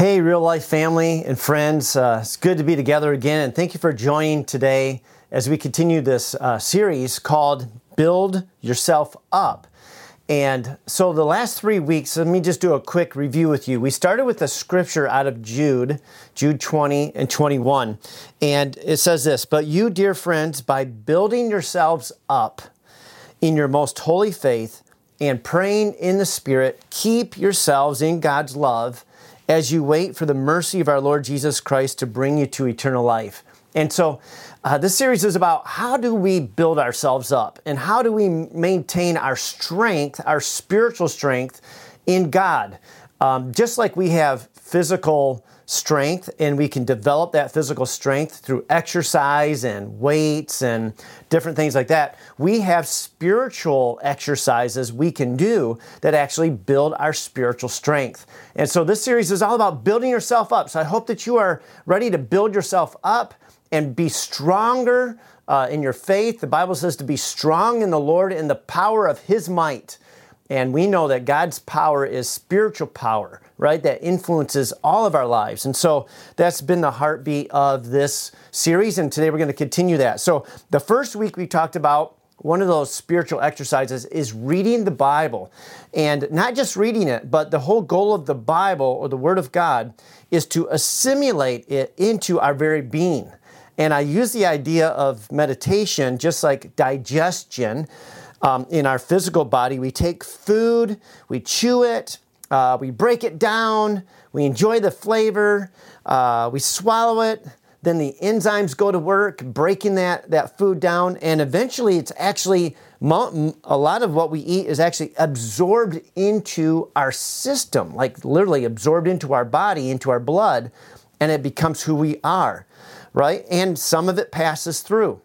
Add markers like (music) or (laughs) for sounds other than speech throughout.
Hey, real life family and friends. Uh, it's good to be together again, and thank you for joining today as we continue this uh, series called Build Yourself Up. And so, the last three weeks, let me just do a quick review with you. We started with a scripture out of Jude, Jude 20 and 21. And it says this But you, dear friends, by building yourselves up in your most holy faith and praying in the Spirit, keep yourselves in God's love as you wait for the mercy of our Lord Jesus Christ to bring you to eternal life. And so, uh, this series is about how do we build ourselves up and how do we maintain our strength, our spiritual strength in God. Um, just like we have physical strength and we can develop that physical strength through exercise and weights and different things like that, we have spiritual exercises we can do that actually build our spiritual strength. And so this series is all about building yourself up. So I hope that you are ready to build yourself up and be stronger uh, in your faith. The Bible says to be strong in the Lord in the power of His might. And we know that God's power is spiritual power, right? That influences all of our lives. And so that's been the heartbeat of this series. And today we're going to continue that. So the first week we talked about one of those spiritual exercises is reading the Bible. And not just reading it, but the whole goal of the Bible or the Word of God is to assimilate it into our very being. And I use the idea of meditation just like digestion um, in our physical body. We take food, we chew it, uh, we break it down, we enjoy the flavor, uh, we swallow it. Then the enzymes go to work breaking that, that food down, and eventually it's actually a lot of what we eat is actually absorbed into our system, like literally absorbed into our body, into our blood, and it becomes who we are, right? And some of it passes through.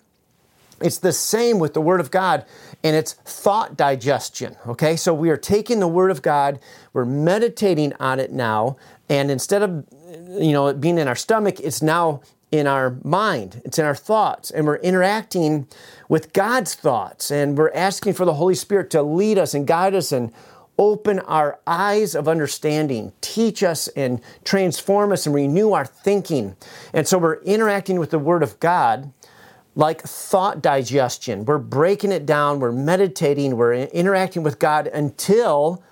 It's the same with the Word of God and it's thought digestion. Okay, so we are taking the Word of God, we're meditating on it now, and instead of you know it being in our stomach, it's now in our mind, it's in our thoughts, and we're interacting with God's thoughts, and we're asking for the Holy Spirit to lead us and guide us and open our eyes of understanding, teach us and transform us and renew our thinking. And so we're interacting with the Word of God like thought digestion. We're breaking it down, we're meditating, we're interacting with God until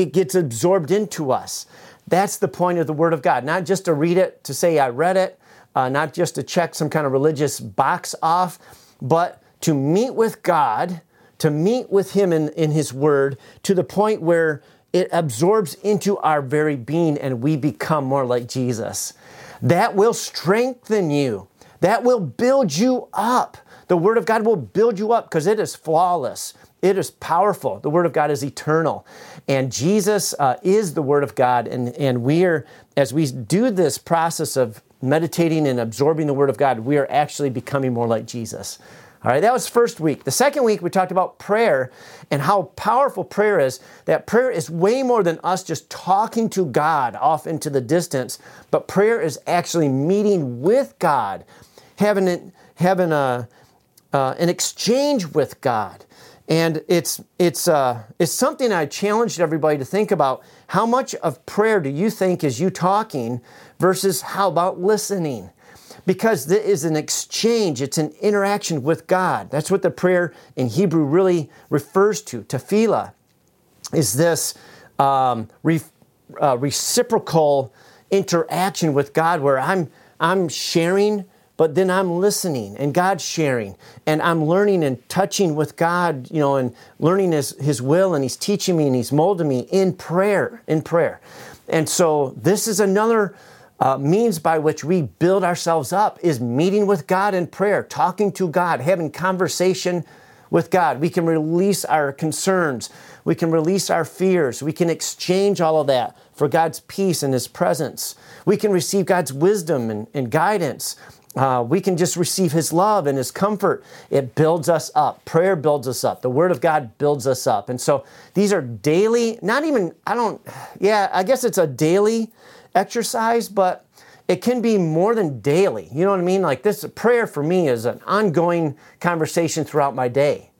it gets absorbed into us. That's the point of the Word of God, not just to read it to say I read it, uh, not just to check some kind of religious box off, but to meet with God, to meet with Him in, in His Word to the point where it absorbs into our very being and we become more like Jesus. That will strengthen you. That will build you up. The Word of God will build you up because it is flawless. It is powerful. The Word of God is eternal. And Jesus uh, is the Word of God. And, and we are, as we do this process of meditating and absorbing the Word of God, we are actually becoming more like Jesus. All right, that was first week. The second week, we talked about prayer and how powerful prayer is. That prayer is way more than us just talking to God off into the distance, but prayer is actually meeting with God having, having a, uh, an exchange with God. And it's, it's, uh, it's something I challenged everybody to think about. How much of prayer do you think is you talking versus how about listening? Because there is an exchange, it's an interaction with God. That's what the prayer in Hebrew really refers to. Tefillah is this um, re- uh, reciprocal interaction with God where I'm, I'm sharing but then I'm listening and God's sharing and I'm learning and touching with God, you know, and learning his, his will and He's teaching me and He's molding me in prayer, in prayer. And so this is another uh, means by which we build ourselves up is meeting with God in prayer, talking to God, having conversation with God. We can release our concerns. We can release our fears. We can exchange all of that for God's peace and His presence. We can receive God's wisdom and, and guidance uh, we can just receive His love and His comfort. It builds us up. Prayer builds us up. The Word of God builds us up. And so these are daily, not even, I don't, yeah, I guess it's a daily exercise, but it can be more than daily. You know what I mean? Like this prayer for me is an ongoing conversation throughout my day.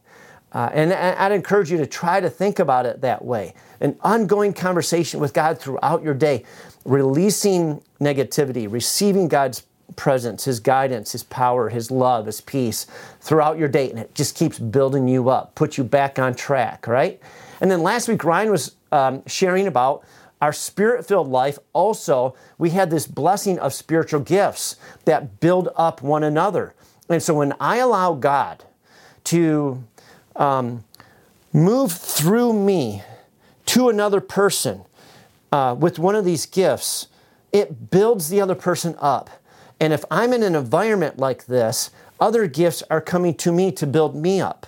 Uh, and I'd encourage you to try to think about it that way an ongoing conversation with God throughout your day. releasing negativity, receiving God's presence, His guidance, His power, His love, His peace throughout your day. And it just keeps building you up, put you back on track, right? And then last week, Ryan was um, sharing about our spirit filled life. Also, we had this blessing of spiritual gifts that build up one another. And so when I allow God to um, move through me to another person uh, with one of these gifts, it builds the other person up. And if I'm in an environment like this, other gifts are coming to me to build me up.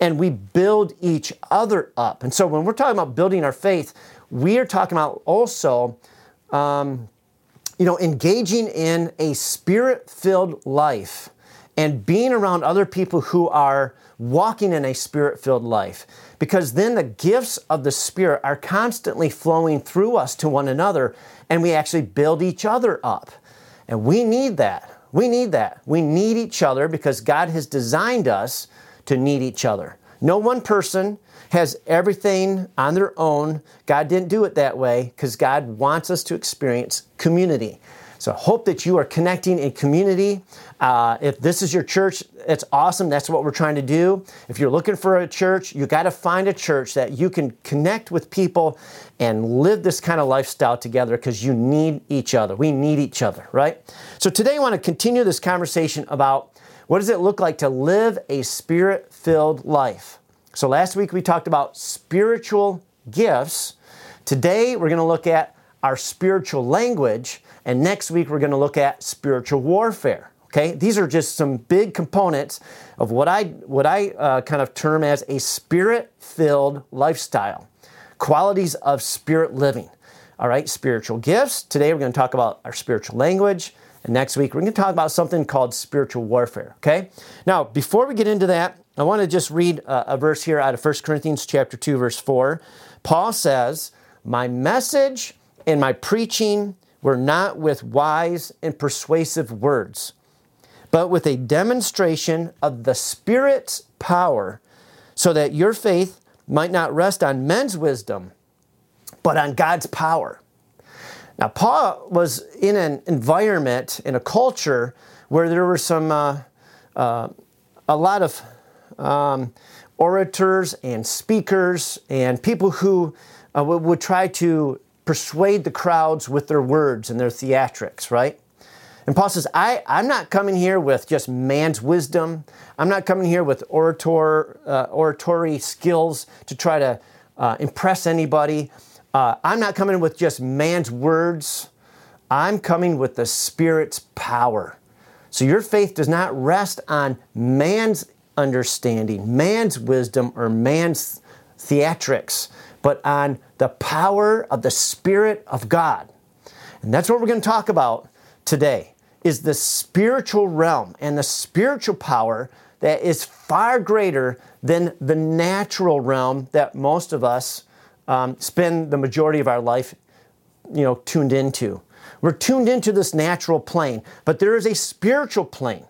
And we build each other up. And so when we're talking about building our faith, we are talking about also, um, you know, engaging in a spirit filled life and being around other people who are walking in a spirit filled life. Because then the gifts of the Spirit are constantly flowing through us to one another, and we actually build each other up. And we need that. We need that. We need each other because God has designed us to need each other. No one person has everything on their own. God didn't do it that way because God wants us to experience community. So I hope that you are connecting in community. Uh, if this is your church, it's awesome. That's what we're trying to do. If you're looking for a church, you got to find a church that you can connect with people and live this kind of lifestyle together because you need each other. We need each other, right? So today I want to continue this conversation about what does it look like to live a spirit filled life. So last week we talked about spiritual gifts. Today we're going to look at our spiritual language and next week, we're going to look at spiritual warfare. Okay, these are just some big components of what I what I uh, kind of term as a spirit-filled lifestyle, qualities of spirit living. All right, spiritual gifts. Today we're going to talk about our spiritual language, and next week we're going to talk about something called spiritual warfare. Okay. Now, before we get into that, I want to just read a, a verse here out of 1 Corinthians chapter two, verse four. Paul says, "My message and my preaching." were not with wise and persuasive words, but with a demonstration of the Spirit's power, so that your faith might not rest on men's wisdom, but on God's power. Now, Paul was in an environment, in a culture, where there were some, uh, uh, a lot of um, orators and speakers and people who uh, would, would try to persuade the crowds with their words and their theatrics, right? And Paul says, I, I'm not coming here with just man's wisdom. I'm not coming here with orator, uh, oratory skills to try to uh, impress anybody. Uh, I'm not coming with just man's words. I'm coming with the Spirit's power. So your faith does not rest on man's understanding, man's wisdom, or man's theatrics but on the power of the Spirit of God. And that's what we're going to talk about today is the spiritual realm and the spiritual power that is far greater than the natural realm that most of us um, spend the majority of our life you know tuned into we're tuned into this natural plane but there is a spiritual plane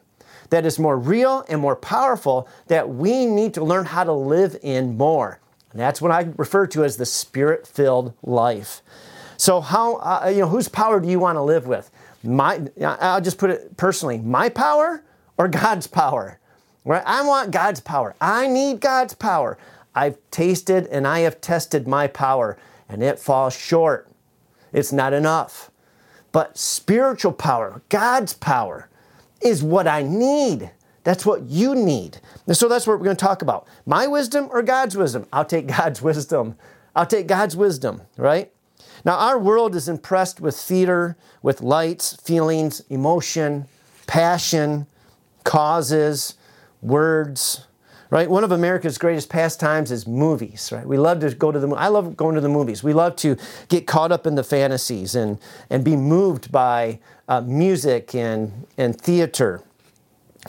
that is more real and more powerful that we need to learn how to live in more and that's what I refer to as the spirit filled life. So, how, uh, you know, whose power do you want to live with? My, I'll just put it personally my power or God's power? Right? I want God's power. I need God's power. I've tasted and I have tested my power, and it falls short. It's not enough. But spiritual power, God's power, is what I need. That's what you need. And so that's what we're going to talk about. My wisdom or God's wisdom? I'll take God's (laughs) wisdom. I'll take God's wisdom, right? Now, our world is impressed with theater, with lights, feelings, emotion, passion, causes, words, right? One of America's greatest pastimes is movies, right? We love to go to the I love going to the movies. We love to get caught up in the fantasies and, and be moved by uh, music and, and theater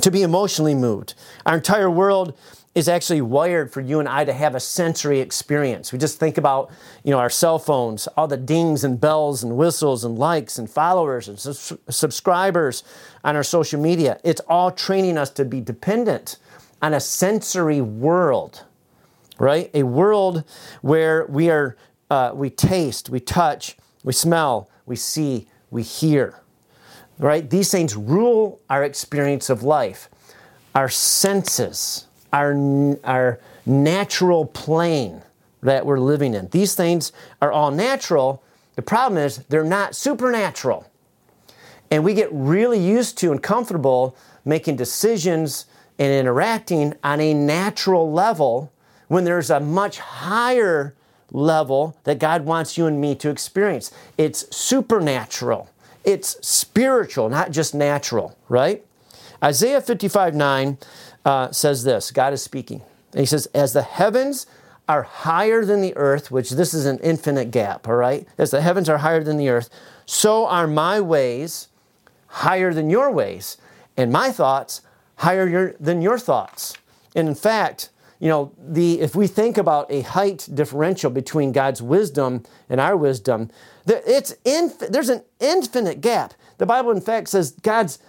to be emotionally moved. Our entire world is actually wired for you and I to have a sensory experience. We just think about, you know, our cell phones, all the dings and bells and whistles and likes and followers and su- subscribers on our social media. It's all training us to be dependent on a sensory world, right? A world where we are, uh, we taste, we touch, we smell, we see, we hear. Right? These things rule our experience of life, our senses, our, our natural plane that we're living in. These things are all natural. The problem is they're not supernatural. And we get really used to and comfortable making decisions and interacting on a natural level when there's a much higher level that God wants you and me to experience. It's supernatural, it's spiritual, not just natural, right? Isaiah 55 9 uh, says this God is speaking. And he says, As the heavens are higher than the earth, which this is an infinite gap, all right? As the heavens are higher than the earth, so are my ways higher than your ways, and my thoughts higher your, than your thoughts. And in fact, you know, the, if we think about a height differential between God's wisdom and our wisdom, it's inf- there's an infinite gap. The Bible, in fact, says God's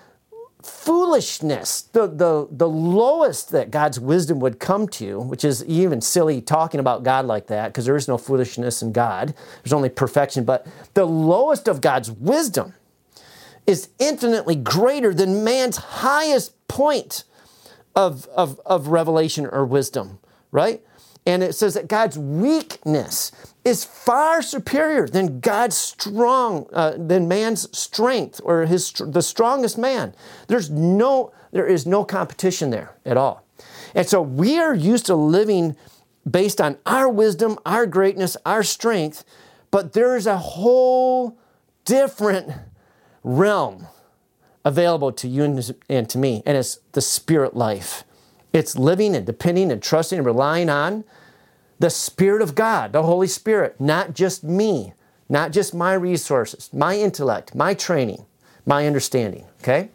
foolishness, the, the, the lowest that God's wisdom would come to, which is even silly talking about God like that, because there is no foolishness in God, there's only perfection, but the lowest of God's wisdom is infinitely greater than man's highest point of, of, of revelation or wisdom, right? And it says that God's weakness is far superior than God's strong, uh, than man's strength or his the strongest man. There's no, there is no competition there at all. And so we are used to living based on our wisdom, our greatness, our strength, but there is a whole different realm available to you and to me, and it's the spirit life. It's living and depending and trusting and relying on the Spirit of God, the Holy Spirit, not just me, not just my resources, my intellect, my training, my understanding. Okay?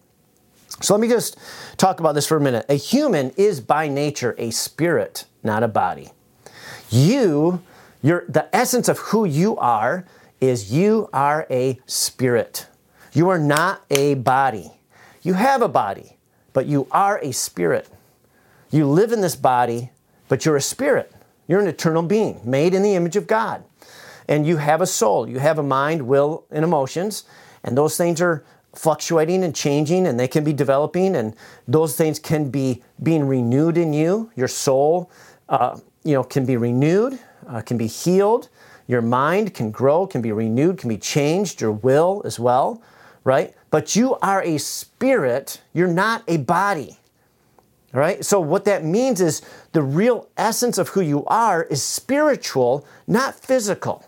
So let me just talk about this for a minute. A human is by nature a spirit, not a body. You, your, the essence of who you are is you are a spirit. You are not a body. You have a body, but you are a spirit. You live in this body, but you're a spirit. You're an eternal being made in the image of God. And you have a soul, you have a mind, will, and emotions, and those things are fluctuating and changing and they can be developing and those things can be being renewed in you your soul uh, you know can be renewed uh, can be healed your mind can grow can be renewed can be changed your will as well right? But you are a spirit, you're not a body. All right? So, what that means is the real essence of who you are is spiritual, not physical.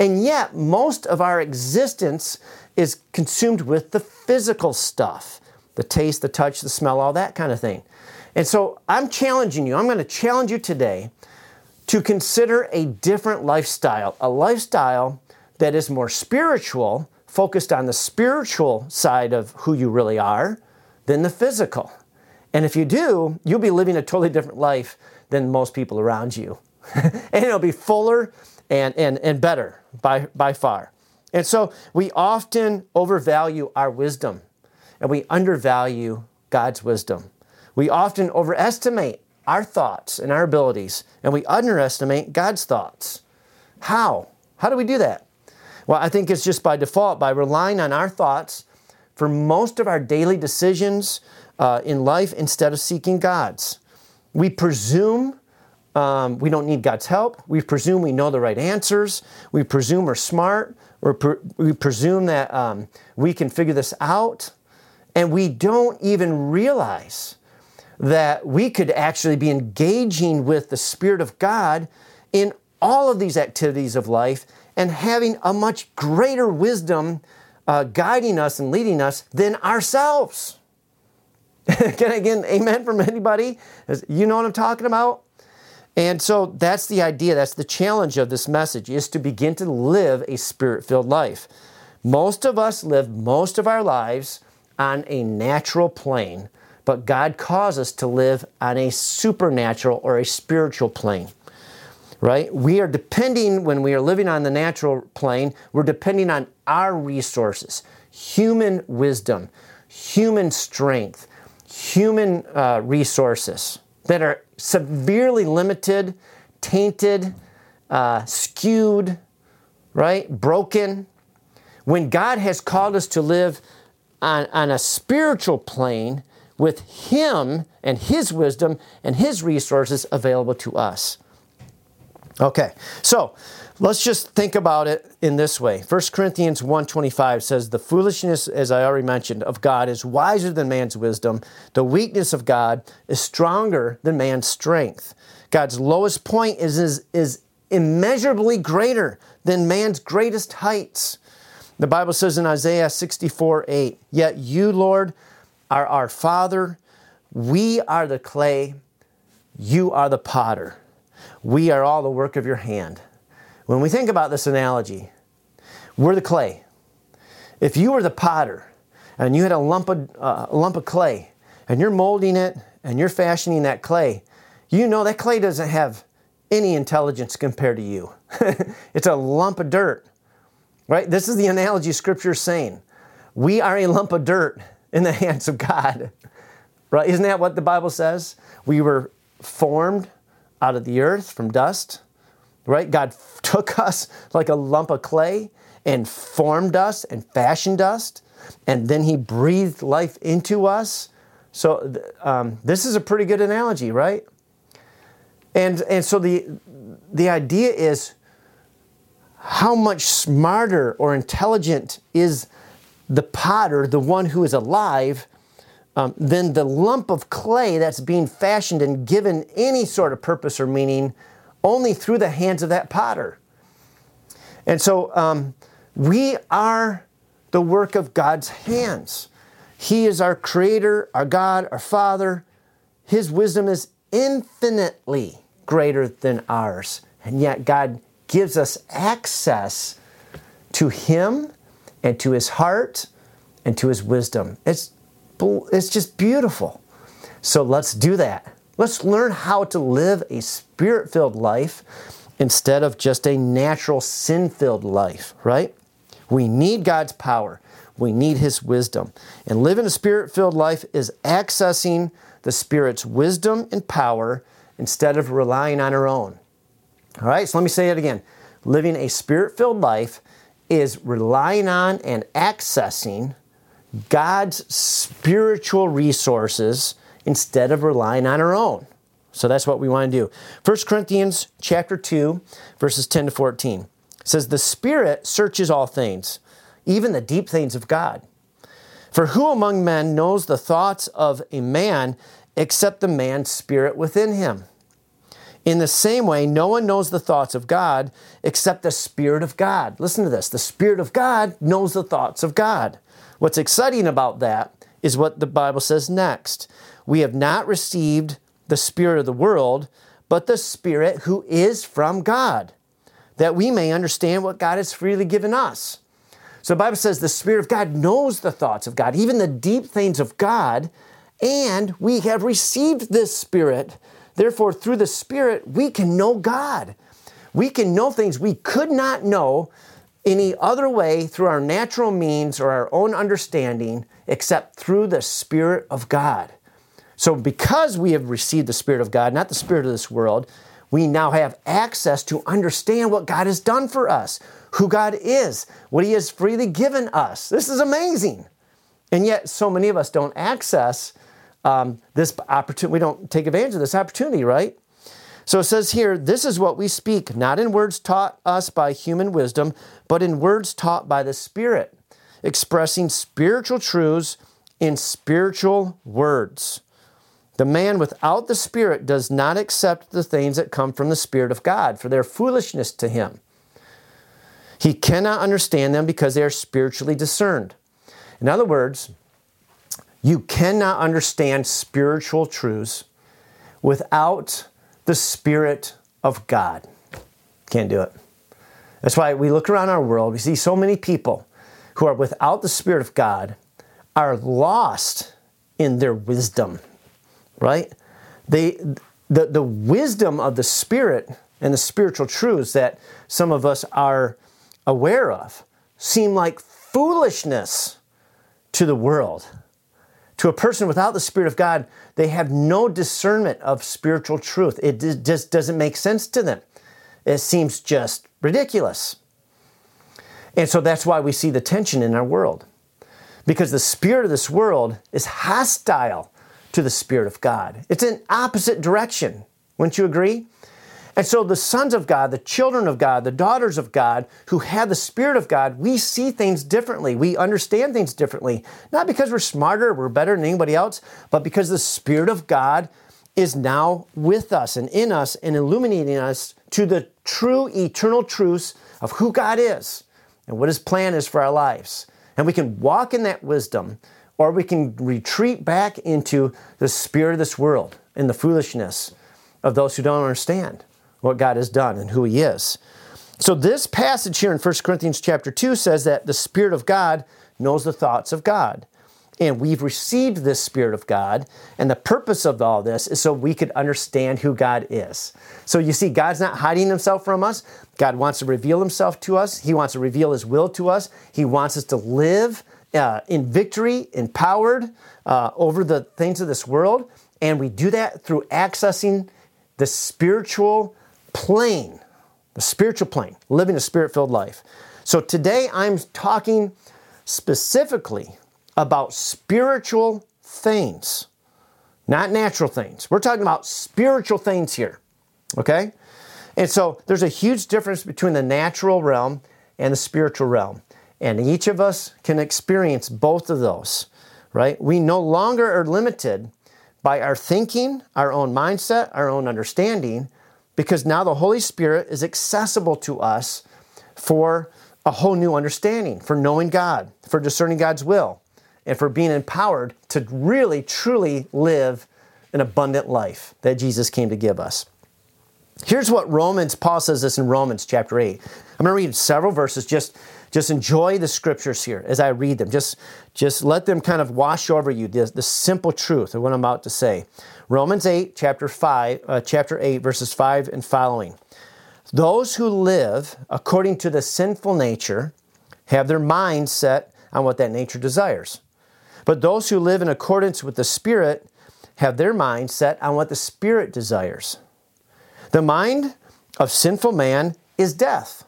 And yet, most of our existence is consumed with the physical stuff the taste, the touch, the smell, all that kind of thing. And so, I'm challenging you, I'm going to challenge you today to consider a different lifestyle, a lifestyle that is more spiritual focused on the spiritual side of who you really are than the physical. And if you do, you'll be living a totally different life than most people around you. (laughs) and it'll be fuller and, and, and better by, by far. And so we often overvalue our wisdom and we undervalue God's wisdom. We often overestimate our thoughts and our abilities and we underestimate God's thoughts. How? How do we do that? Well, I think it's just by default, by relying on our thoughts for most of our daily decisions uh, in life instead of seeking God's. We presume um, we don't need God's help. We presume we know the right answers. We presume we're smart. Pre- we presume that um, we can figure this out. And we don't even realize that we could actually be engaging with the Spirit of God in all of these activities of life and having a much greater wisdom uh, guiding us and leading us than ourselves. (laughs) Can I get an amen from anybody? You know what I'm talking about? And so that's the idea, that's the challenge of this message is to begin to live a spirit-filled life. Most of us live most of our lives on a natural plane, but God calls us to live on a supernatural or a spiritual plane right? We are depending, when we are living on the natural plane, we're depending on our resources, human wisdom, human strength, human uh, resources that are severely limited, tainted, uh, skewed, right? Broken. when God has called us to live on, on a spiritual plane with Him and His wisdom and His resources available to us. Okay, so let's just think about it in this way. 1 corinthians 1.25 says the foolishness as i already mentioned of god is wiser than man's wisdom. The weakness of god is stronger than man's strength. God's lowest point is, is, is immeasurably greater than man's greatest heights. The bible says in isaiah 64 8 yet you lord are our father. We are the clay. You are the potter. We are all the work of your hand when we think about this analogy, we're the clay. If you were the potter and you had a lump of, uh, lump of clay and you're molding it and you're fashioning that clay, you know that clay doesn't have any intelligence compared to you. (laughs) it's a lump of dirt, right? This is the analogy Scripture is saying. We are a lump of dirt in the (laughs) hands of God, right? Isn't that what the Bible says? We were formed out of the earth from dust right? God took (laughs) us like a lump of clay and formed us and fashioned us, and then He breathed life into us. So um, this is a pretty good analogy, right? And and so the the idea is how much smarter or intelligent is the potter, the one who is alive, um, than the lump of clay that's being fashioned and given any sort of purpose or meaning only through the hands of that potter. And so um, we are the work of God's hands. He is our creator, our God, our Father. His wisdom is infinitely greater than ours. And yet, God gives us access to Him and to His heart and to His wisdom. It's, it's just beautiful. So let's do that. Let's learn how to live a spirit filled life instead of just a natural sin filled life, right? We need God's power. We need His wisdom. And living a spirit filled life is accessing the Spirit's wisdom and power instead of relying on our own. All right, so let me say it again. Living a spirit filled life is relying on and accessing God's spiritual resources instead of relying on our own. So that's what we want to do. 1 Corinthians chapter 2, verses 10 to 14 says, The Spirit searches all things, even the deep things of God. For who among men knows the thoughts of a man except the man's spirit within him? In the same way, no one knows the thoughts of God except the Spirit of God. Listen to this the Spirit of God knows the thoughts of God. What's exciting about that is what the Bible says next. We have not received the Spirit of the world, but the Spirit who is from God, that we may understand what God has freely given us. So the Bible says the Spirit of God knows the thoughts of God, even the deep things of God, and we have received this Spirit. Therefore, through the Spirit, we can know God. We can know things we could not know any other way through our natural means or our own understanding except through the Spirit of God. So, because we have received the Spirit of God, not the Spirit of this world, we now have access to understand what God has done for us, who God is, what He has freely given us. This is amazing. And yet, so many of us don't access um, this opportunity. We don't take advantage of this opportunity, right? So it says here, this is what we speak, not in words taught us by human wisdom, but in words taught by the Spirit, expressing spiritual truths in spiritual words. The man without the Spirit does not accept the things that come from the Spirit of God, for they're foolishness to him. He cannot understand them because they are spiritually discerned. In other words, you cannot understand spiritual truths without the Spirit of God. Can't do it. That's why we look around our world, we see so many people who are without the Spirit of God are lost in their wisdom right? They, the, the wisdom of the Spirit and the spiritual truths that some of us are aware of seem like foolishness to the world. To a person without the Spirit of God, they have no discernment of spiritual truth. It just doesn't make sense to them. It seems just ridiculous. And so that's why we see the tension in our world. Because the spirit of this world is hostile to the spirit of God. It's an opposite direction. Wouldn't you agree? And so the sons of God, the children of God, the daughters of God who have the Spirit of God, we see things differently. We understand things differently. Not because we're smarter, we're better than anybody else, but because the Spirit of God is now with us and in us and illuminating us to the true eternal truths of who God is and what His plan is for our lives. And we can walk in that wisdom or we can retreat back into the spirit of this world and the foolishness of those who don't understand what God has done and who He is. So this passage here in 1 Corinthians chapter 2 says that the Spirit of God knows the thoughts of God. And we've received this Spirit of God, and the purpose of all this is so we could understand who God is. So you see, God's not hiding himself from us. God wants to reveal himself to us. He wants to reveal his will to us. He wants us to live uh, in victory, empowered uh, over the things of this world. And we do that through accessing the spiritual plane, the spiritual plane, living a spirit filled life. So today I'm talking specifically about spiritual things, not natural things. We're talking about spiritual things here, okay? And so there's a huge difference between the natural realm and the spiritual realm. And each of us can experience both of those, right? We no longer are limited by our thinking, our own mindset, our own understanding, because now the Holy Spirit is accessible to us for a whole new understanding, for knowing God, for discerning God's will, and for being empowered to really, truly live an abundant life that Jesus came to give us. Here's what Romans, Paul says this in Romans chapter 8. I'm going to read several verses. Just, just enjoy the scriptures here as I read them. Just, just let them kind of wash over you the, the simple truth of what I'm about to say. Romans 8, chapter 5, uh, chapter 8, verses 5 and following. Those who live according to the sinful nature have their mind set on what that nature desires. But those who live in accordance with the Spirit have their mind set on what the Spirit desires. The mind of sinful man is death,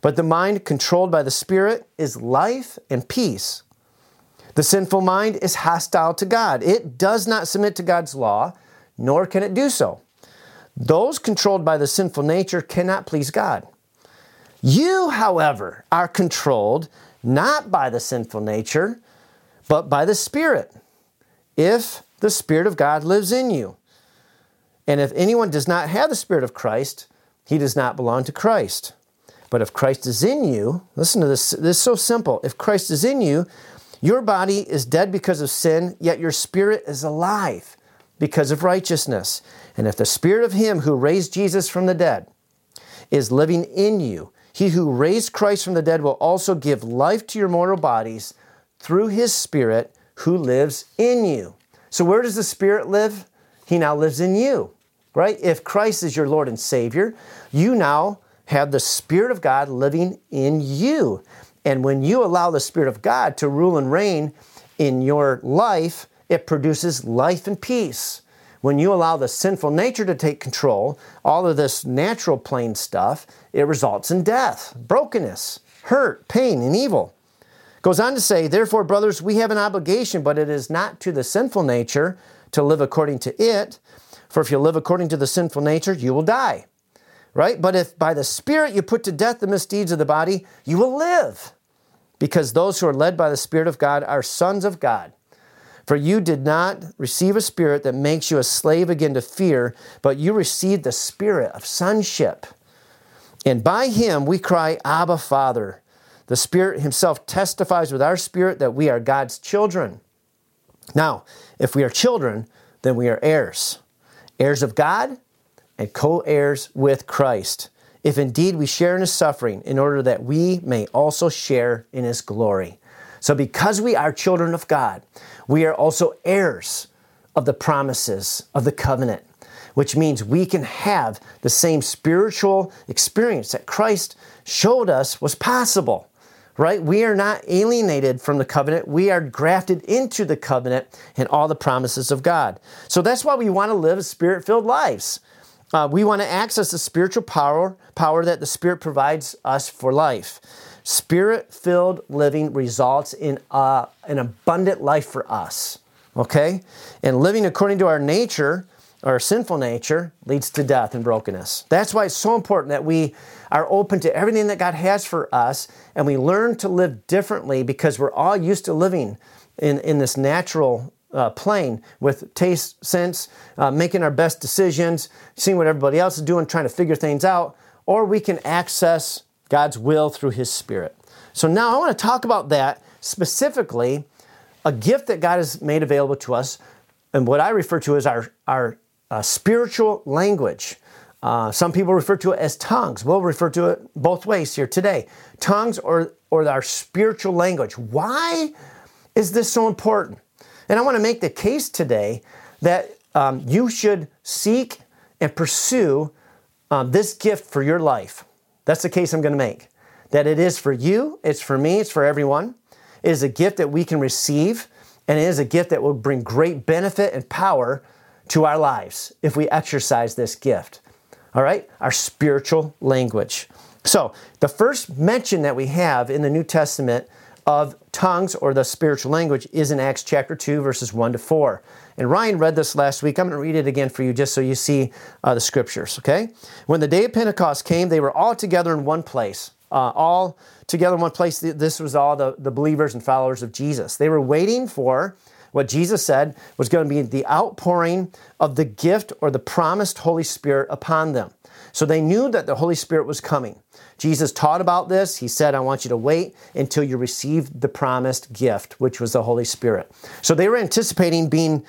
but the mind controlled by the Spirit is life and peace. The sinful mind is hostile to God. It does not submit to God's law, nor can it do so. Those controlled by the sinful nature cannot please God. You, however, are controlled not by the sinful nature, but by the Spirit, if the Spirit of God lives in you. And if anyone does not have the Spirit of Christ, he does not belong to Christ. But if Christ is in you, listen to this, this is so simple. If Christ is in you, your body is dead because of sin, yet your spirit is alive because of righteousness. And if the spirit of him who raised Jesus from the dead is living in you, he who raised Christ from the dead will also give life to your mortal bodies through his Spirit who lives in you. So, where does the Spirit live? He now lives in you, right? If Christ is your Lord and Savior, you now have the Spirit of God living in you. And when you allow the Spirit of God to rule and reign in your life, it produces life and peace. When you allow the sinful nature to take control, all of this natural plane stuff, it results in death, brokenness, hurt, pain, and evil. Goes on to say, Therefore, brothers, we have an obligation, but it is not to the sinful nature to live according to it. For if you live according to the sinful nature, you will die. Right? But if by the Spirit you put to death the misdeeds of the body, you will live. Because those who are led by the Spirit of God are sons of God. For you did not receive a spirit that makes you a slave again to fear, but you received the spirit of sonship. And by him we cry, Abba, Father. The Spirit Himself testifies with our spirit that we are God's children. Now, if we are children, then we are heirs, heirs of God and co heirs with Christ, if indeed we share in His suffering, in order that we may also share in His glory. So, because we are children of God, we are also heirs of the promises of the covenant, which means we can have the same spiritual experience that Christ showed us was possible right? We are not alienated from the covenant. We are grafted into the covenant and all the promises of God. So that's why we want to live spirit filled lives. Uh, we want to access the spiritual power, power that the Spirit provides us for life. Spirit filled living results in uh, an abundant life for us. Okay? And living according to our nature, our sinful nature, leads to death and brokenness. That's why it's so important that we are open to everything that God has for us and we learn to live differently because we're all used to living in, in this natural uh, plane with taste, sense, uh, making our best decisions, seeing what everybody else is doing, trying to figure things out, or we can access God's will through His Spirit. So now I want to talk about that specifically, a gift that God has made available to us, and what I refer to as our, our uh, spiritual language. Uh, some people refer to it as tongues. We'll refer to it both ways here today. Tongues or, or our spiritual language. Why is this so important? And I want to make the case today that um, you should seek and pursue um, this gift for your life. That's the case I'm going to make. That it is for you, it's for me, it's for everyone. It is a gift that we can receive, and it is a gift that will bring great benefit and power to our lives if we exercise this gift. All right? Our spiritual language. So, the first mention that we have in the New Testament of tongues or the spiritual language is in Acts chapter 2, verses 1 to 4. And Ryan read this last week. I'm going to read it again for you just so you see uh, the scriptures, okay? When the day of Pentecost came, they were all together in one place. Uh, all together in one place. This was all the, the believers and followers of Jesus. They were waiting for what Jesus said was going to be the outpouring of the gift or the promised Holy Spirit upon them. So they knew that the Holy Spirit was coming. Jesus taught about this. He said, I want you to wait until you receive the promised gift, which was the Holy Spirit. So they were anticipating being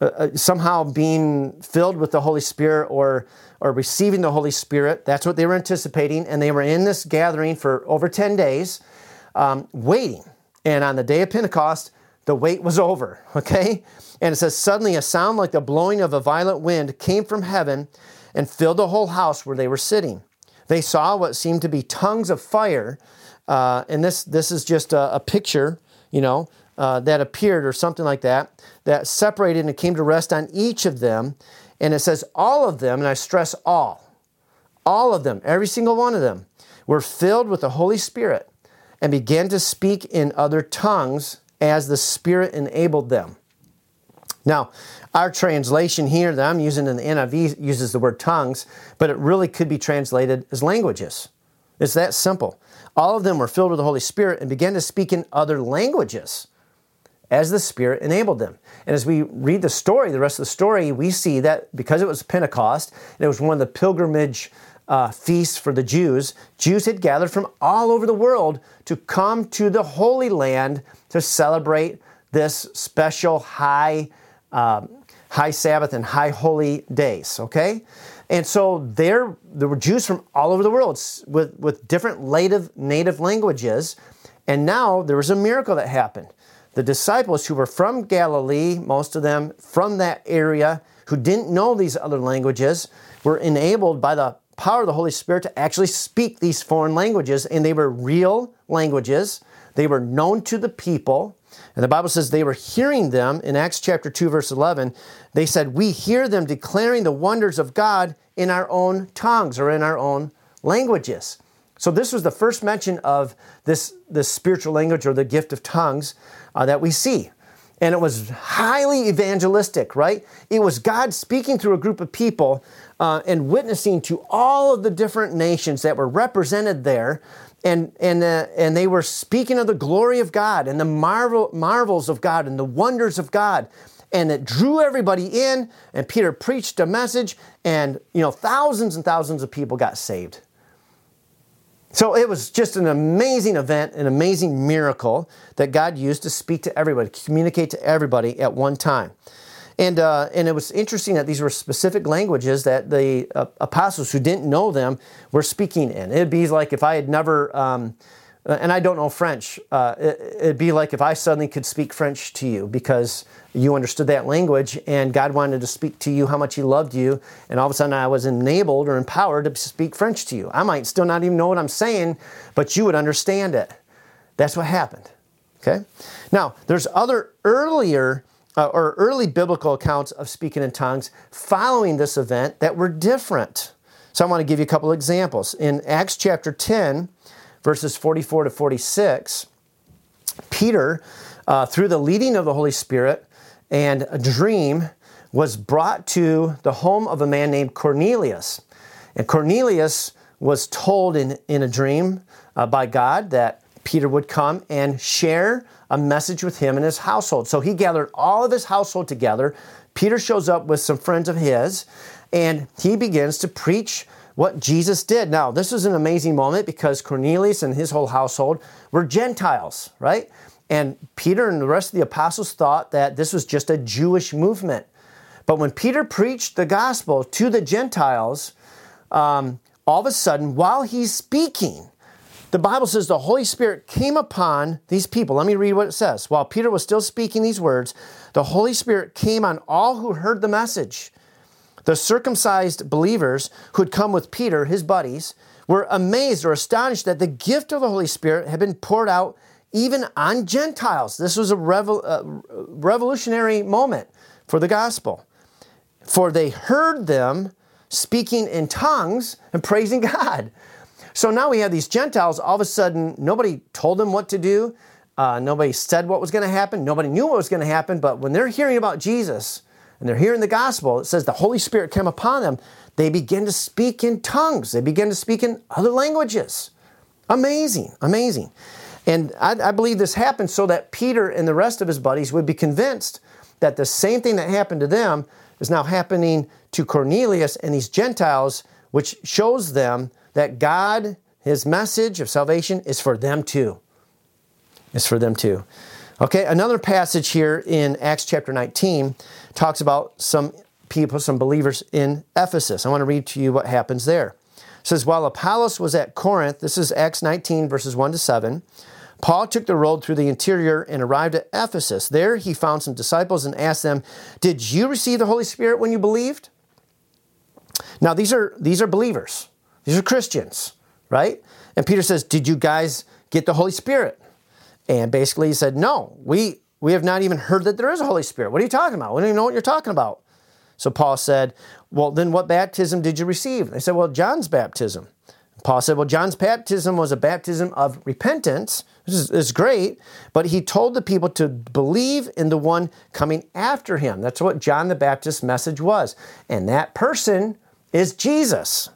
uh, uh, somehow being filled with the Holy Spirit or, or receiving the Holy Spirit. That's what they were anticipating. And they were in this gathering for over 10 days, um, waiting. And on the day of Pentecost, the wait was over, (laughs) okay? And it says, Suddenly a sound like the blowing of a violent wind came from heaven and filled the whole house where they were sitting they saw what seemed to be tongues of fire. Uh, and this, this is just a, a picture, you know, uh, that appeared or something like that, that separated and came to rest on each of them. And it says, all of them, and I stress all, all of them, every single one of them, were filled with the Holy Spirit and began to speak in other tongues as the Spirit enabled them. Now, our translation here that I'm using in the NIV uses the word tongues, but it really could be translated as languages. It's that simple. All of them were filled with the Holy Spirit and began to speak in other languages as the Spirit enabled them. And as we read the story, the rest of the story, we see that because it was Pentecost, and it was one of the pilgrimage uh, feasts for the Jews, Jews had gathered from all over the world to come to the Holy Land to celebrate this special high um, high Sabbath and high holy days, okay? And so there, there were Jews from all over the world with, with different native, native languages. And now there was a miracle that happened. The disciples who were from Galilee, most of them from that area, who didn't know these other languages, were enabled by the power of the Holy Spirit to actually speak these foreign languages. And they were real languages, they were known to the people. And the Bible says they were hearing them in Acts chapter 2, verse 11. They said, We hear them declaring the wonders of God in our own tongues or in our own languages. So, this was the first mention of this, this spiritual language or the gift of tongues uh, that we see. And it was highly evangelistic, right? It was God speaking through a group of people uh, and witnessing to all of the different nations that were represented there and and uh, and they were speaking of the glory of God and the marvel marvels of God and the wonders of God and it drew everybody in and Peter preached a message and you know thousands and thousands of people got saved. So it was just an amazing event, an amazing miracle that God used to speak to everybody, communicate to everybody at one time. And, uh, and it was interesting that these were specific languages that the uh, apostles who didn't know them were speaking in. It'd be like if I had never, um, uh, and I don't know French, uh, it, would be like if I suddenly could speak French to you because you understood that language and God wanted to speak to you how much He loved you, and all of a sudden I was enabled or empowered to speak French to you. I might still not even know what I'm saying, but you would understand it. That's what happened. Okay? Now, there's other earlier uh, or early biblical accounts of speaking in tongues following this event that were different. So I want to give you a couple examples. In Acts chapter 10, verses 44 to 46, Peter, uh, through the leading of the Holy Spirit and a dream, was brought to the home of a man named Cornelius. And Cornelius was told in, in a dream uh, by God that Peter would come and share a message with him and his household. So he gathered all of his household together. Peter shows up with some friends of his, and he begins to preach what Jesus did. Now, this is an amazing moment because Cornelius and his whole household were Gentiles, right? And Peter and the rest of the apostles thought that this was just a Jewish movement. But when Peter preached the gospel to the Gentiles, um, all of a sudden, while he's speaking, the Bible says the Holy Spirit came upon these people. Let me read what it says. While Peter was still speaking these words, the Holy Spirit came on all who heard the message. The circumcised believers who had come with Peter, his buddies, were amazed or astonished that the gift of the Holy Spirit had been poured out even on Gentiles. This was a revol- uh, revolutionary moment for the gospel. For they heard them speaking in tongues and praising (laughs) God. So now we have these Gentiles, all of a sudden, nobody told them what to do. Uh, nobody said what was going to happen. Nobody knew what was going to happen. But when they're hearing about Jesus and they're hearing the gospel, it says the Holy Spirit came upon them. They begin to speak in tongues, they begin to speak in other languages. Amazing, amazing. And I, I believe this happened so that Peter and the rest of his buddies would be convinced that the same thing that happened to them is now happening to Cornelius and these Gentiles, which shows them that God, his message of salvation, is for them too. It's for them too. Okay, another passage here in Acts chapter 19 talks about some people, some believers in Ephesus. I want to read to you what happens there. It says, While Apollos was at Corinth, this is Acts 19, verses 1 to 7. Paul took the road through the interior and arrived at Ephesus. There he found some disciples and asked them, Did you receive the Holy Spirit when you believed? Now these are these are believers. These are Christians, right? And Peter says, Did you guys get the Holy Spirit? And basically he said, No, we we have not even heard that there is a Holy Spirit. What are you talking about? We don't even know what you're talking about. So Paul said, Well, then what baptism did you receive? They said, Well, John's baptism. Paul said, Well, John's baptism was a baptism of repentance, which is, is, great, but he told the people to believe in the one coming after him. That's what John the Baptist's message was. And that person is Jesus.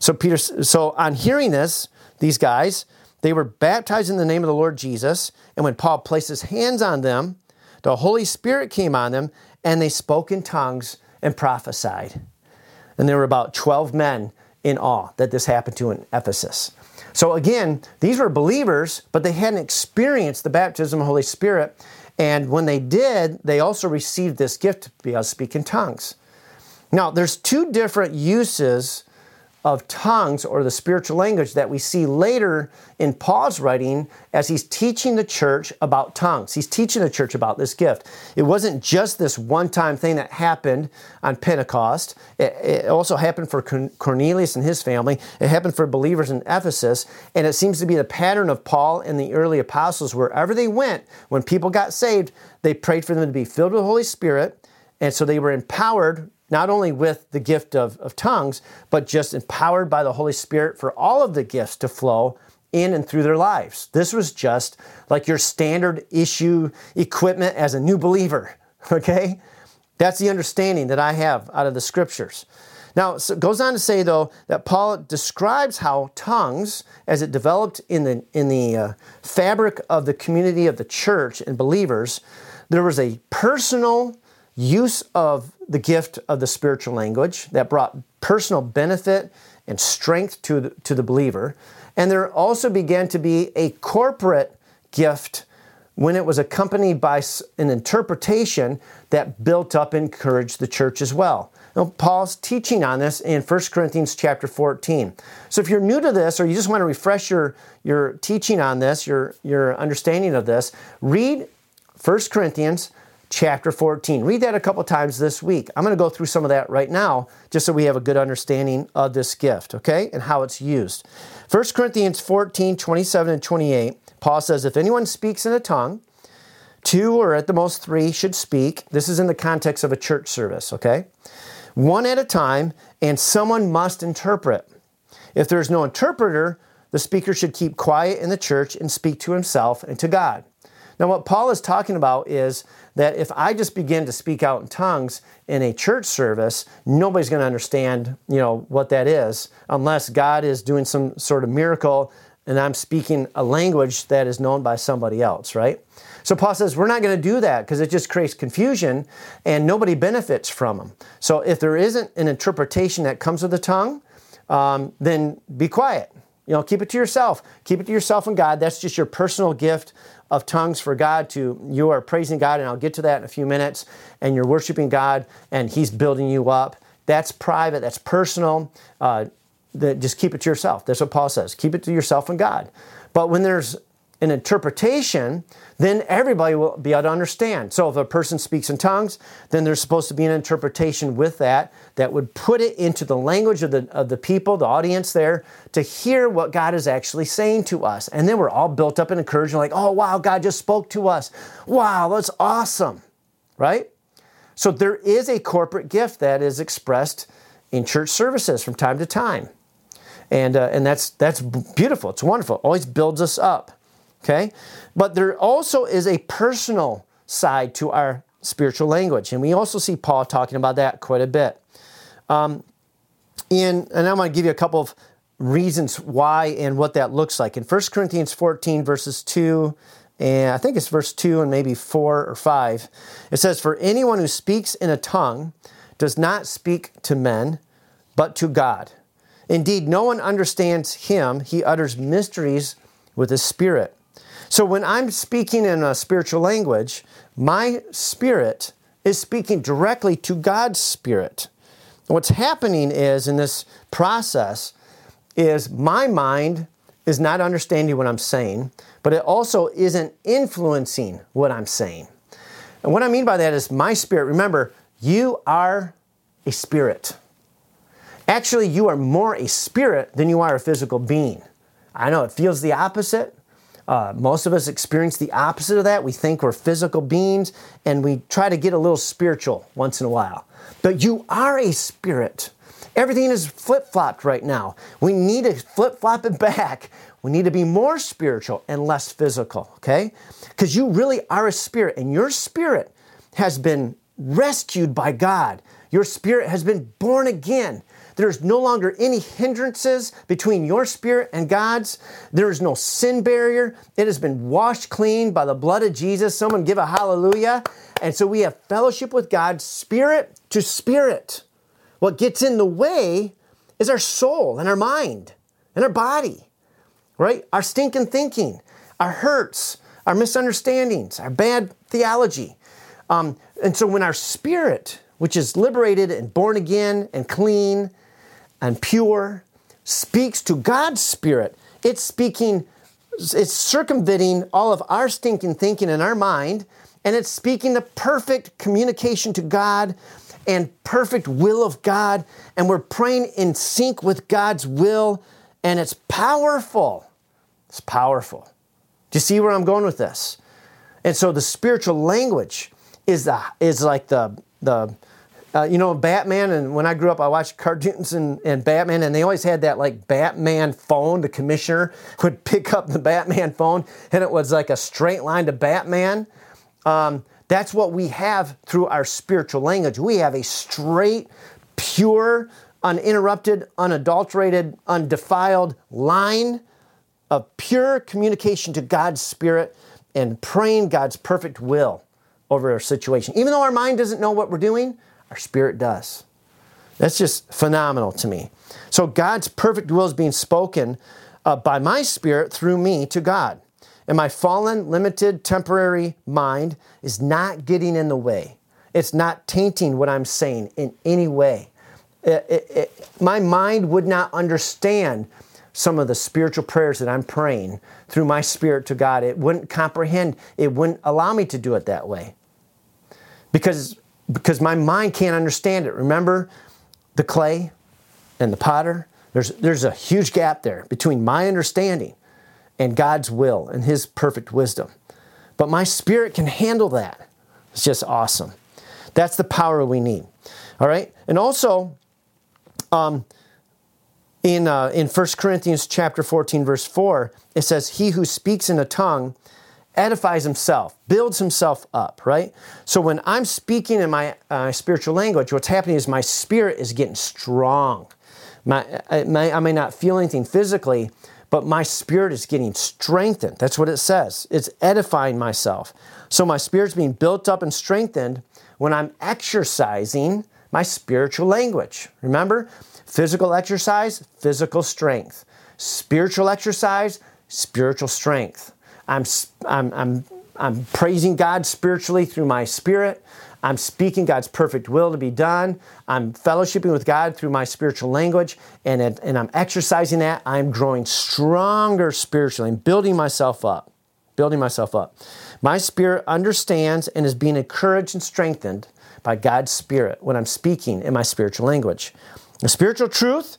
So Peter so on hearing this, these guys, they were baptized in the name of the Lord Jesus, and when Paul placed his hands on them, the Holy Spirit came on them, and they spoke in tongues and prophesied. And there were about 12 men in all that this happened to in Ephesus. So again, these were believers, but they hadn't experienced the baptism of the Holy Spirit. And when they did, they also received this gift to be able to speak in tongues. Now, there's two different uses of tongues or the spiritual language that we see later in Paul's writing as he's teaching the church about tongues. He's teaching the church about this gift. It wasn't just this one time thing that happened on Pentecost, it, it, also happened for Cornelius and his family, it happened for believers in Ephesus, and it seems to be the pattern of Paul and the early apostles wherever they went, when people got saved, they prayed for them to be filled with the Holy Spirit. And so they were empowered not only with the gift of, of tongues, but just empowered by the Holy Spirit for all of the gifts to flow in and through their lives. This was just like your standard issue equipment as a new believer, (laughs) okay? That's the understanding that I have out of the scriptures. Now, it goes on to say, though, that Paul describes how tongues, as it developed in the, in the uh, fabric of the community of the church and believers, there was a personal use of the gift of the spiritual language that brought personal benefit and strength to the, to the believer. And there also began to be a corporate gift when it was accompanied by an interpretation that built up and encouraged the church as well. Now, Paul's teaching on this in 1 Corinthians chapter 14. So if you're new to this or you just want to refresh your, your teaching on this, your, your understanding of this, read 1 Corinthians chapter 14. Read that a couple times this week. I'm going to go through some of that right now just so we have a good understanding of this gift, okay, and how it's used. 1 Corinthians 14, 27 and 28, Paul says, If anyone speaks in a tongue, two or at the most three should speak. This is in the context of a church service, okay? One at a time, and someone must interpret. If there's no interpreter, the speaker should keep quiet in the church and speak to himself and to God. Now, what Paul is talking about is that if I just begin to speak out in tongues in a church service, nobody's going to understand, you know, what that is unless God is doing some sort of miracle and I'm speaking a language that is known by somebody else, right? So Paul says we're not going to do that because it just creates confusion and nobody benefits from them. So if there isn't an interpretation that comes with the tongue, um, then be quiet. You know, keep it to yourself. Keep it to yourself and God. That's just your personal gift of tongues for God to you are praising God and I'll get to that in a few minutes and you're worshiping God and he's building you up. That's private, that's personal. Uh, that just keep it to yourself. That's what Paul says. Keep it to yourself and God. But when there's an interpretation, then everybody will be able to understand. So if a person speaks in tongues, then there's supposed to be an interpretation with that that would put it into the language of the, of the people, the audience there, to hear what God is actually saying to us. And then we're all built up and encouraged, like, oh, wow, God just spoke to us. Wow, that's awesome, right? So there is a corporate gift that is expressed in church services from time to time. And, uh, and that's, that's beautiful. It's wonderful. It always builds us up. Okay? But there also is a personal side to our spiritual language. And we also see Paul talking about that quite a bit. Um, in, and I'm going to give you a couple of reasons why and what that looks like. In 1 Corinthians 14, verses 2, and I think it's verse 2 and maybe 4 or 5, it says, For anyone who speaks in a tongue does not speak to men, but to God. Indeed, no one understands him. He utters mysteries with his spirit. So when I'm speaking in a spiritual language, my spirit is speaking directly to God's spirit. What's happening is in this process is my mind is not understanding what I'm saying, but it also isn't influencing what I'm saying. And what I mean by that is my spirit, remember, you are a spirit. Actually, you are more a spirit than you are a physical being. I know it feels the opposite, uh, most of us experience the opposite of that. We think we're physical beings and we try to get a little spiritual once in a while. But you are a spirit. Everything is flip flopped right now. We need to flip flop it (laughs) back. We need to be more spiritual and less physical, okay? Because you really are a spirit and your spirit has been rescued by God. Your spirit has been born again. There's no longer any hindrances between your spirit and God's. There is no sin barrier. It has been washed clean by the blood of Jesus. Someone give a hallelujah. And so we have fellowship with God, spirit to spirit. What gets in the way is our soul and our mind and our body, right? Our stinking thinking, our hurts, our misunderstandings, our bad theology. Um, and so when our spirit, which is liberated and born again and clean, and pure, speaks to God's Spirit. It's speaking, it's circumventing all of our stinking thinking in our mind, and it's speaking the perfect communication to God and perfect will of God, and we're praying in sync with God's will, and it's powerful. It's powerful. Do you see where I'm going with this? And so the spiritual language is the is like the the uh, you know, Batman, and when I grew up, I watched cartoons and, and Batman, and they always had that like Batman phone. The commissioner would (laughs) pick up the Batman phone, and it was like a straight line to Batman. Um, that's what we have through our spiritual language. We have a straight, pure, uninterrupted, unadulterated, undefiled line of pure communication to God's Spirit and praying God's perfect will over our situation. Even though our mind doesn't know what we're doing, our spirit does. That's just phenomenal to me. So God's perfect will is being spoken uh, by my spirit through me to God. And my fallen, limited, temporary mind is not getting in the way. It's not tainting what I'm saying in any way. It, it, it, my mind would not understand some of the spiritual prayers that I'm praying through my spirit to God. It wouldn't comprehend, it wouldn't allow me to do it that way. Because because my mind can't understand it. Remember the clay and the potter? There's, there's a huge gap there between my understanding and God's will and His perfect wisdom. But my spirit can handle that. It's just awesome. That's the power we need. All right? And also, um, In, uh, in 1 Corinthians chapter 14, verse 4, it says, He who speaks in a tongue edifies himself, builds himself up, right? So when I'm speaking in my uh, spiritual language, what's happening is my spirit is getting strong. My, I, may, I may not feel anything physically, but my spirit is getting strengthened. That's what it says. It's edifying myself. So my spirit's being built up and strengthened when I'm exercising my spiritual language. Remember, physical exercise, physical strength. Spiritual exercise, spiritual strength. I'm, I'm, I'm, I'm praising God spiritually through my spirit. I'm speaking God's perfect will to be done. I'm fellowshipping with God through my spiritual language, and, and I'm exercising that. I'm growing stronger spiritually and building myself up. Building myself up. My spirit understands and is being encouraged and strengthened by God's Spirit when I'm speaking in my spiritual language. The spiritual truth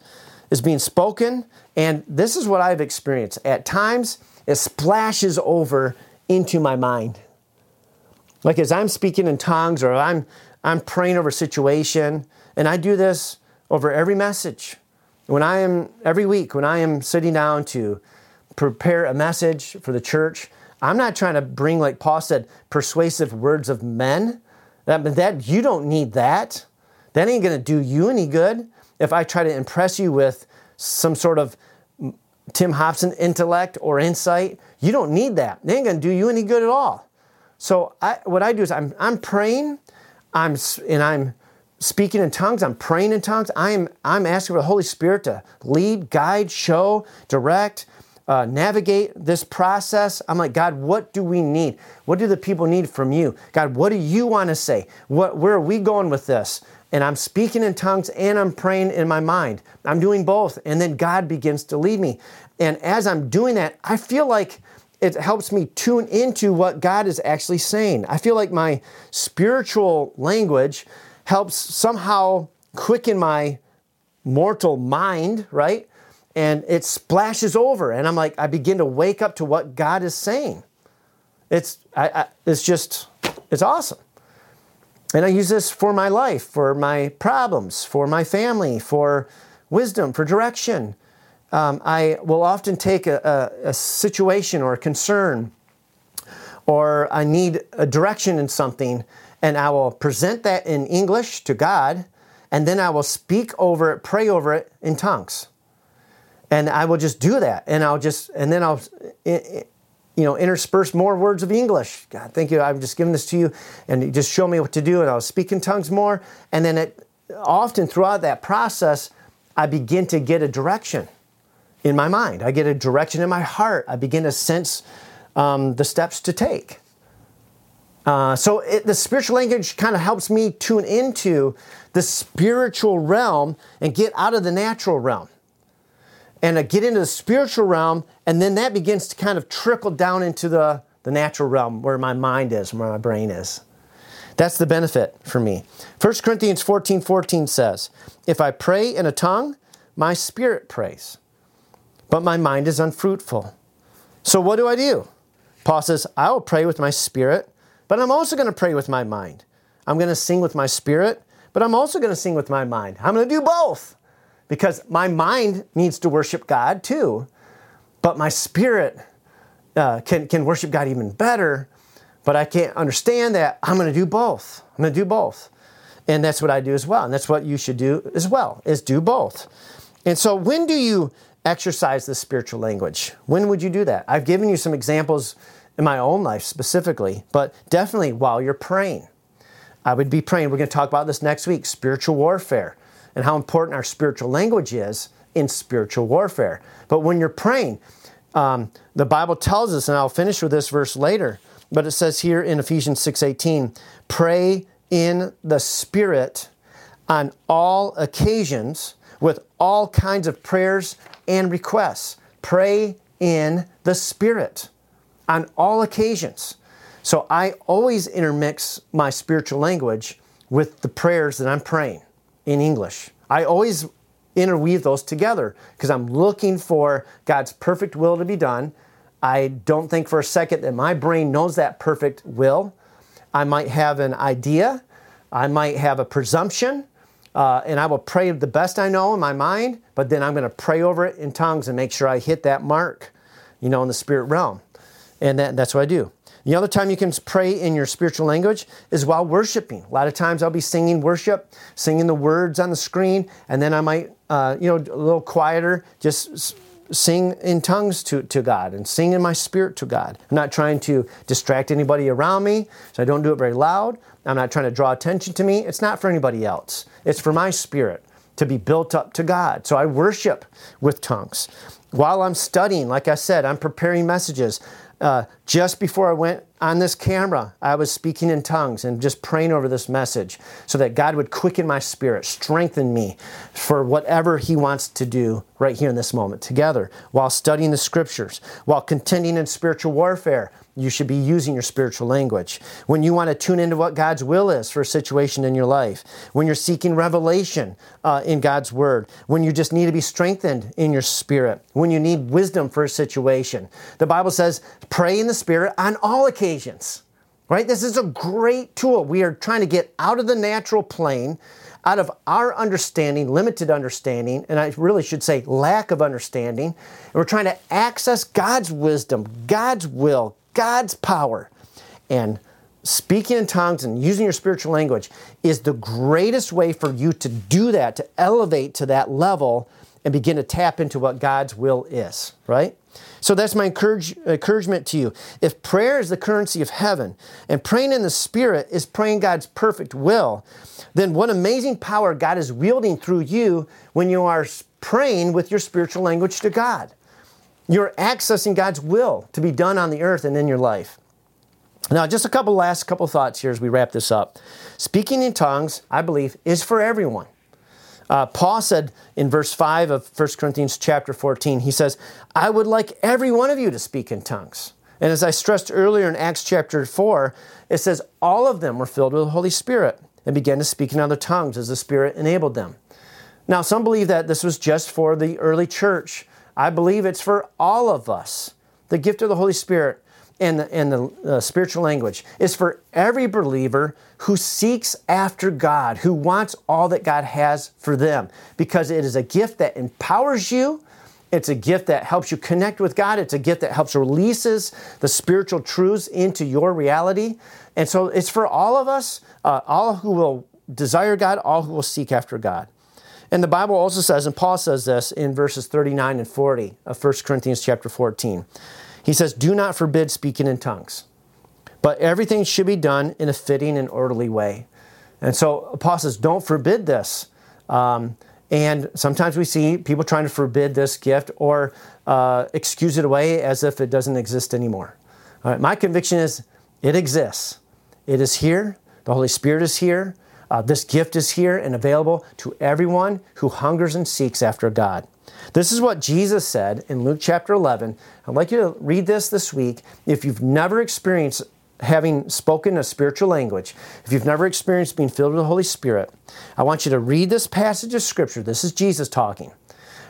is being spoken, and this is what I've experienced. At times, it splashes over into my mind. Like as I'm speaking in tongues or I'm, I'm praying over a situation, and I do this over every message. When I am, every week, when I am sitting down to prepare a message for the church, I'm not trying to bring, like Paul said, persuasive words of men. That, that you don't need that. That ain't to do you any good. If I try to impress you with some sort of Tim Hobson intellect or insight, you don't need that. They ain't going to do you any good at all. So I, what I do is I'm, I'm praying, I'm and I'm speaking in tongues. I'm praying in tongues. I'm I'm asking for the Holy Spirit to lead, guide, show, direct, uh, navigate this process. I'm like, God, what do we need? What do the people need from you? God, what do you want to say? What, where are we going with this? And I'm speaking in tongues and I'm praying in my mind. I'm doing both. And then God begins to lead me. And as I'm doing that, I feel like it helps me tune into what God is actually saying. I feel like my spiritual language helps somehow quicken my mortal mind, right? and it splashes over and i'm like i begin to wake up to what god is saying it's I, I, it's just it's awesome and i use this for my life for my problems for my family for wisdom for direction. Um, i will often take a, a, a situation or a concern or i need a direction in something and i will present that in english to god and then i will speak over it pray over it in tongues. And I will just do that, and I'll just, and then I'll, you know, intersperse more words of English. God, thank you. I'm just giving this to you, and you just show me what to do, and I'll speak in tongues more, and then it, often throughout that process, I begin to get a direction in my mind. I get a direction in my heart. I begin to sense um, the steps to take. Uh, so it, the spiritual language kind of helps me tune into the spiritual realm and get out of the natural realm and uh, get into the spiritual realm, and then that begins to kind of trickle down into the, the natural realm where my mind is, where my brain is. That's the benefit for me. 1 Corinthians 14 14 says, If I pray in a tongue, my spirit prays, but my mind is unfruitful. So what do I do? Paul says, I will pray with my spirit, but I'm also going to pray with my mind. I'm going to sing with my spirit, but I'm also going to sing with my mind. I'm going to do both because my mind needs to worship God too, but my spirit uh, can, can worship God even better. But I can't understand that. I'm going to do both. I'm going to do both. And that's what I do as well. And that's what you should do as well, is do both. And so when do you exercise the spiritual language? When would you do that? I've given you some examples in my own life specifically, but definitely while you're praying. I would be praying. We're going to talk about this next week spiritual warfare and how important our spiritual language is in spiritual warfare. But when you're praying, um, the Bible tells us, and I'll finish with this verse later, but it says here in Ephesians 6:18, pray in the Spirit on all occasions with all kinds of prayers and requests. Pray in the Spirit on all occasions. So I always intermix my spiritual language with the prayers that I'm praying in English. I always interweave those together because I'm looking for God's perfect will to be done. I don't think for a second that my brain knows that perfect will. I might have an idea, I might have a presumption, uh, and I will pray the best I know in my mind, but then I'm going to pray over it in tongues and make sure I hit that mark, you know, in the spirit realm. And that, that's what I do. The other time you can pray in your spiritual language is while worshiping. A lot of times I'll be singing worship, singing the words on the screen, and then I might, uh, you know, a little quieter, just sing in tongues to, to God and sing in my spirit to God. I'm not trying to distract anybody around me, so I don't do it very loud. I'm not trying to draw attention to me. It's not for anybody else, it's for my spirit to be built up to God. So I worship with tongues. While I'm studying, like I said, I'm preparing messages. Uh, just before I went on this camera, I was speaking in tongues and just praying over this message so that God would quicken my spirit, strengthen me for whatever He wants to do right here in this moment together while studying the scriptures, while contending in spiritual warfare you should be using your spiritual language. When you want to tune into what God's will is for a situation in your life, when you're seeking revelation uh, in God's word, when you just need to be strengthened in your spirit, when you need wisdom for a situation. The Bible says, pray in the spirit on all occasions, right? This is a great tool. We are trying to get out of the natural plane out of our understanding, limited understanding, and I really should say lack of understanding, and we're trying to access God's wisdom, God's will, God's power. And speaking in tongues and using your spiritual language is the greatest way for you to do that, to elevate to that level and begin to tap into what God's will is, right? So that's my encourage, encouragement to you. If prayer is the currency of heaven and praying in the Spirit is praying God's perfect will, then what amazing power God is wielding through you when you are praying with your spiritual language to God. You're accessing God's will to be done on the earth and in your life. Now, just a couple last couple thoughts here as we wrap this up. Speaking in tongues, I believe, is for everyone. Uh, Paul said in verse 5 of 1 Corinthians chapter 14, he says, I would like every one of you to speak in tongues. And as I stressed earlier in Acts chapter 4, it says, all of them were filled with the Holy Spirit and began to speak in other tongues as the Spirit enabled them. Now, some believe that this was just for the early church I believe it's for all of us. The gift of the Holy Spirit and the, and the uh, spiritual language is for every believer who seeks after God, who wants all that God has for them, because it is a gift that empowers you. It's a gift that helps you connect with God. It's a gift that helps releases the spiritual truths into your reality. And so it's for all of us, uh, all who will desire God, all who will seek after God. And the Bible also says, and Paul says this in verses 39 and 40 of 1 Corinthians chapter 14. He says, Do not forbid speaking in tongues, but everything should be done in a fitting and orderly way. And so Paul says, Don't forbid this. Um, and sometimes we see people trying to forbid this gift or uh, excuse it away as if it doesn't exist anymore. All right, my conviction is it exists. It is here. The Holy Spirit is here. Uh, this gift is here and available to everyone who hungers and seeks after God. This is what Jesus said in Luke chapter 11. I'd like you to read this this week. If you've never experienced having spoken a spiritual language, if you've never experienced being filled with the Holy Spirit, I want you to read this passage of Scripture. This is Jesus talking.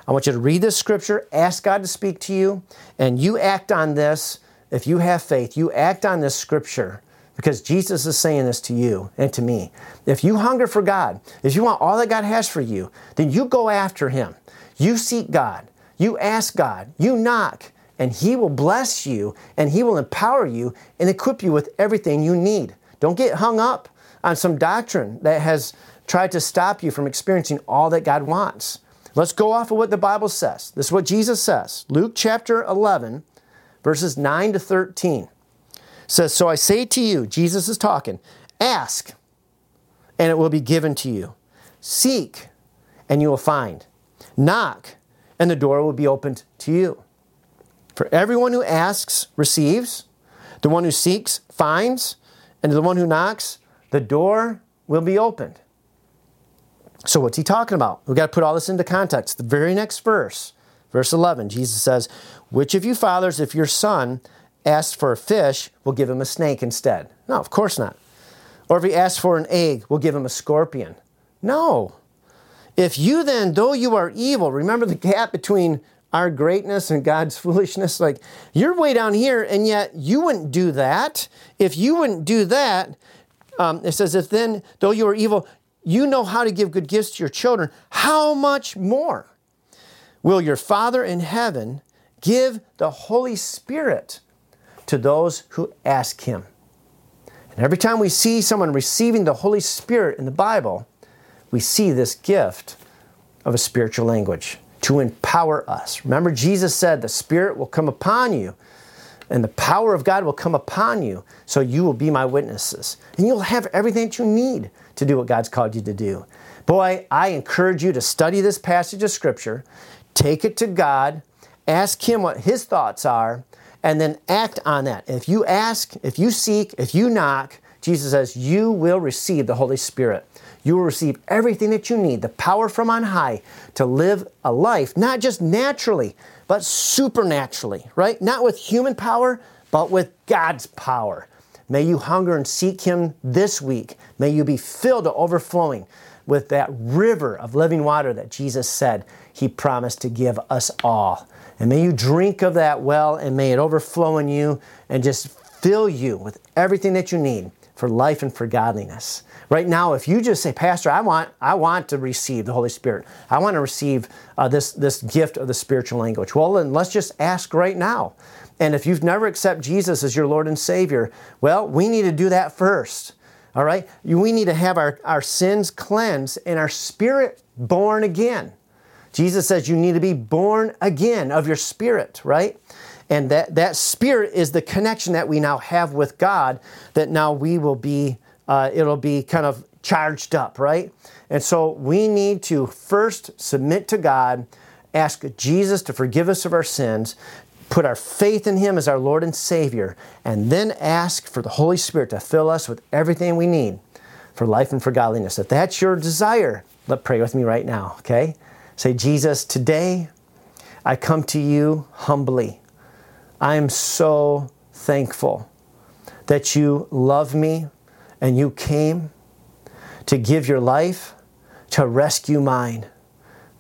I want you to read this Scripture, ask God to speak to you, and you act on this. If you have faith, you act on this Scripture because Jesus is saying this to you and to me. If you hunger for God, if you want all that God has for you, then you go after Him. You seek God. You ask God. You knock. And He will bless you and He will empower you and equip you with everything you need. Don't get hung up on some doctrine that has tried to stop you from experiencing all that God wants. Let's go off of what the Bible says. This is what Jesus says Luke chapter 11, verses 9 to 13 says, So I say to you, Jesus is talking, ask, and it will be given to you. Seek, and you will find. Knock, and the door will be opened to you. For everyone who asks receives, the one who seeks finds, and to the one who knocks, the door will be opened. So, what's he talking about? We've got to put all this into context. The very next verse, verse 11, Jesus says, Which of you fathers, if your son asks for a fish, we'll give him a snake instead. No, of course not. Or if he asks for an egg, we'll give him a scorpion. No. If you then, though you are evil, remember the gap between our greatness and God's (laughs) foolishness? Like, you're way down here, and yet you wouldn't do that. If you wouldn't do that, um, it says, if then, though you are evil, you know how to give good gifts to your children, how much more will your Father in heaven give the Holy Spirit to those who ask Him? And every time we see someone receiving the Holy Spirit in the Bible, we see this gift of a spiritual language to empower us. Remember, Jesus said, The Spirit will come upon you and the power of God will come upon you, so you will be my witnesses. And you'll have everything that you need to do what God's called you to do. Boy, I encourage you to study this passage of Scripture, take it to God, ask Him what His thoughts are, and then act on that. If you ask, if you seek, if you knock, Jesus says, you will receive the Holy Spirit. You will receive everything that you need, the power from on high to live a life, not just naturally, but supernaturally, right? Not with human power, but with God's power. May you hunger and seek Him this week. May you be filled to overflowing with that river of living water that Jesus said He promised to give us all. And may you drink of that well and may it overflow in you and just fill you with everything that you need for life and for godliness. Right now, if you just say, Pastor, I want, I want to receive the Holy Spirit. I want to receive uh, this, this gift of the spiritual language. Well, then let's just ask right now. And if you've never accepted Jesus as your Lord and Savior, well, we need to do that first. All right? We need to have our, our sins cleansed and our spirit born again. Jesus says you need to be born again of your spirit, right? And that, that spirit is the connection that we now have with God, that now we will be, uh, it'll be kind of charged up, right? And so we need to first submit to God, ask Jesus to forgive us of our sins, put our faith in Him as our Lord and Savior, and then ask for the Holy Spirit to fill us with everything we need for life and for godliness. If that's your desire, let pray with me right now, okay? Say, Jesus, today I come to you humbly. I am so thankful that you love me and you came to give your life to rescue mine.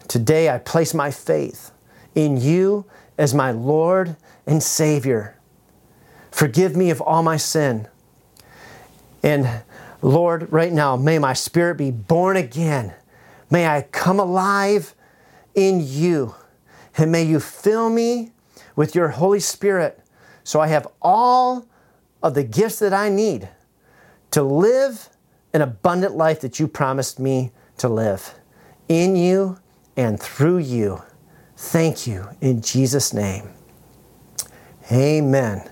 Today I place my faith in you as my Lord and Savior. Forgive me of all my sin. And Lord, right now, may my spirit be born again. May I come alive in you. And may you fill me with your Holy Spirit so I have all of the gifts that I need to live an abundant life that you promised me to live in you and through you. Thank you in Jesus' name. Amen.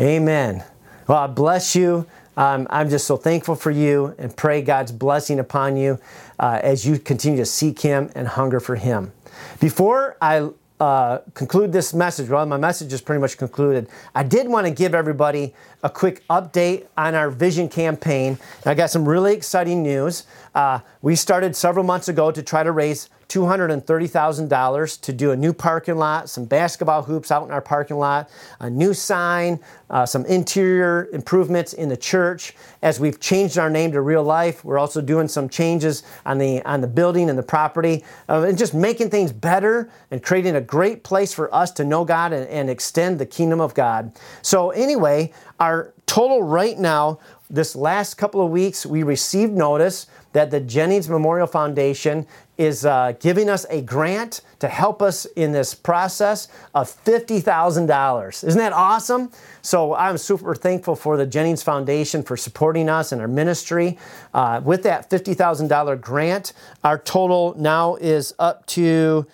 Amen. Well, I bless you. Um, I'm just so thankful for you and pray God's blessing upon you uh, as you continue to seek Him and hunger for Him. Before I uh, conclude this message, well, my message is pretty much concluded. I did want to give everybody a quick update on our vision campaign. I got some really exciting news. Uh, we started several months ago to try to raise $230,000 to do a new parking lot, some basketball hoops out in our parking lot, a new sign, uh, some interior improvements in the church. As we've changed our name to Real Life, we're also doing some changes on the on the building and the property, uh, and just making things better and creating a great place for us to know God and, and extend the kingdom of God. So anyway, our total right now, this last couple of weeks, we received notice that the Jennings Memorial Foundation is uh, giving us a grant to help us in this process of $50,000. Isn't that awesome? So I'm super thankful for the Jennings Foundation for supporting us and our ministry. Uh, with that $50,000 grant, our total now is up to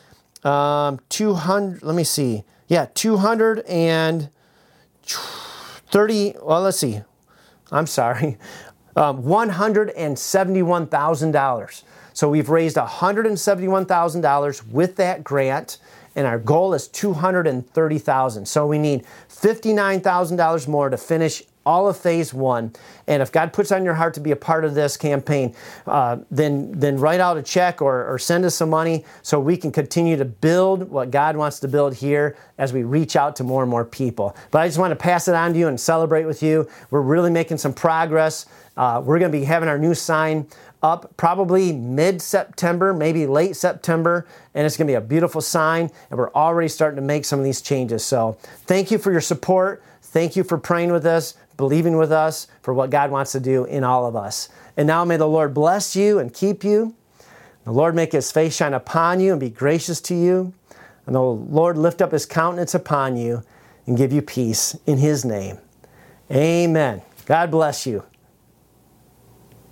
um, 200, let me see. Yeah, 230, well, let's see. I'm sorry. Um, $171,000. So we've raised $171,000 with that grant and our goal is 230,000. So we need $59,000 more to finish all of phase one. And if God puts on your heart to be a part of this campaign, uh, then then write out a check or, or send us some money so we can continue to build what God wants to build here as we reach out to more and more people. But I just want to pass it on to you and celebrate with you. We're really making some progress. Uh, we're going to be having our new sign up probably mid September, maybe late September, and it's going to be a beautiful sign. And we're already starting to make some of these changes. So thank you for your support. Thank you for praying with us. believing with us for what God wants to do in all of us. And now may the Lord bless you and keep you. The Lord make his face shine upon you and be gracious to you. And the Lord lift up his countenance upon you and give you peace in his name. Amen. God bless you.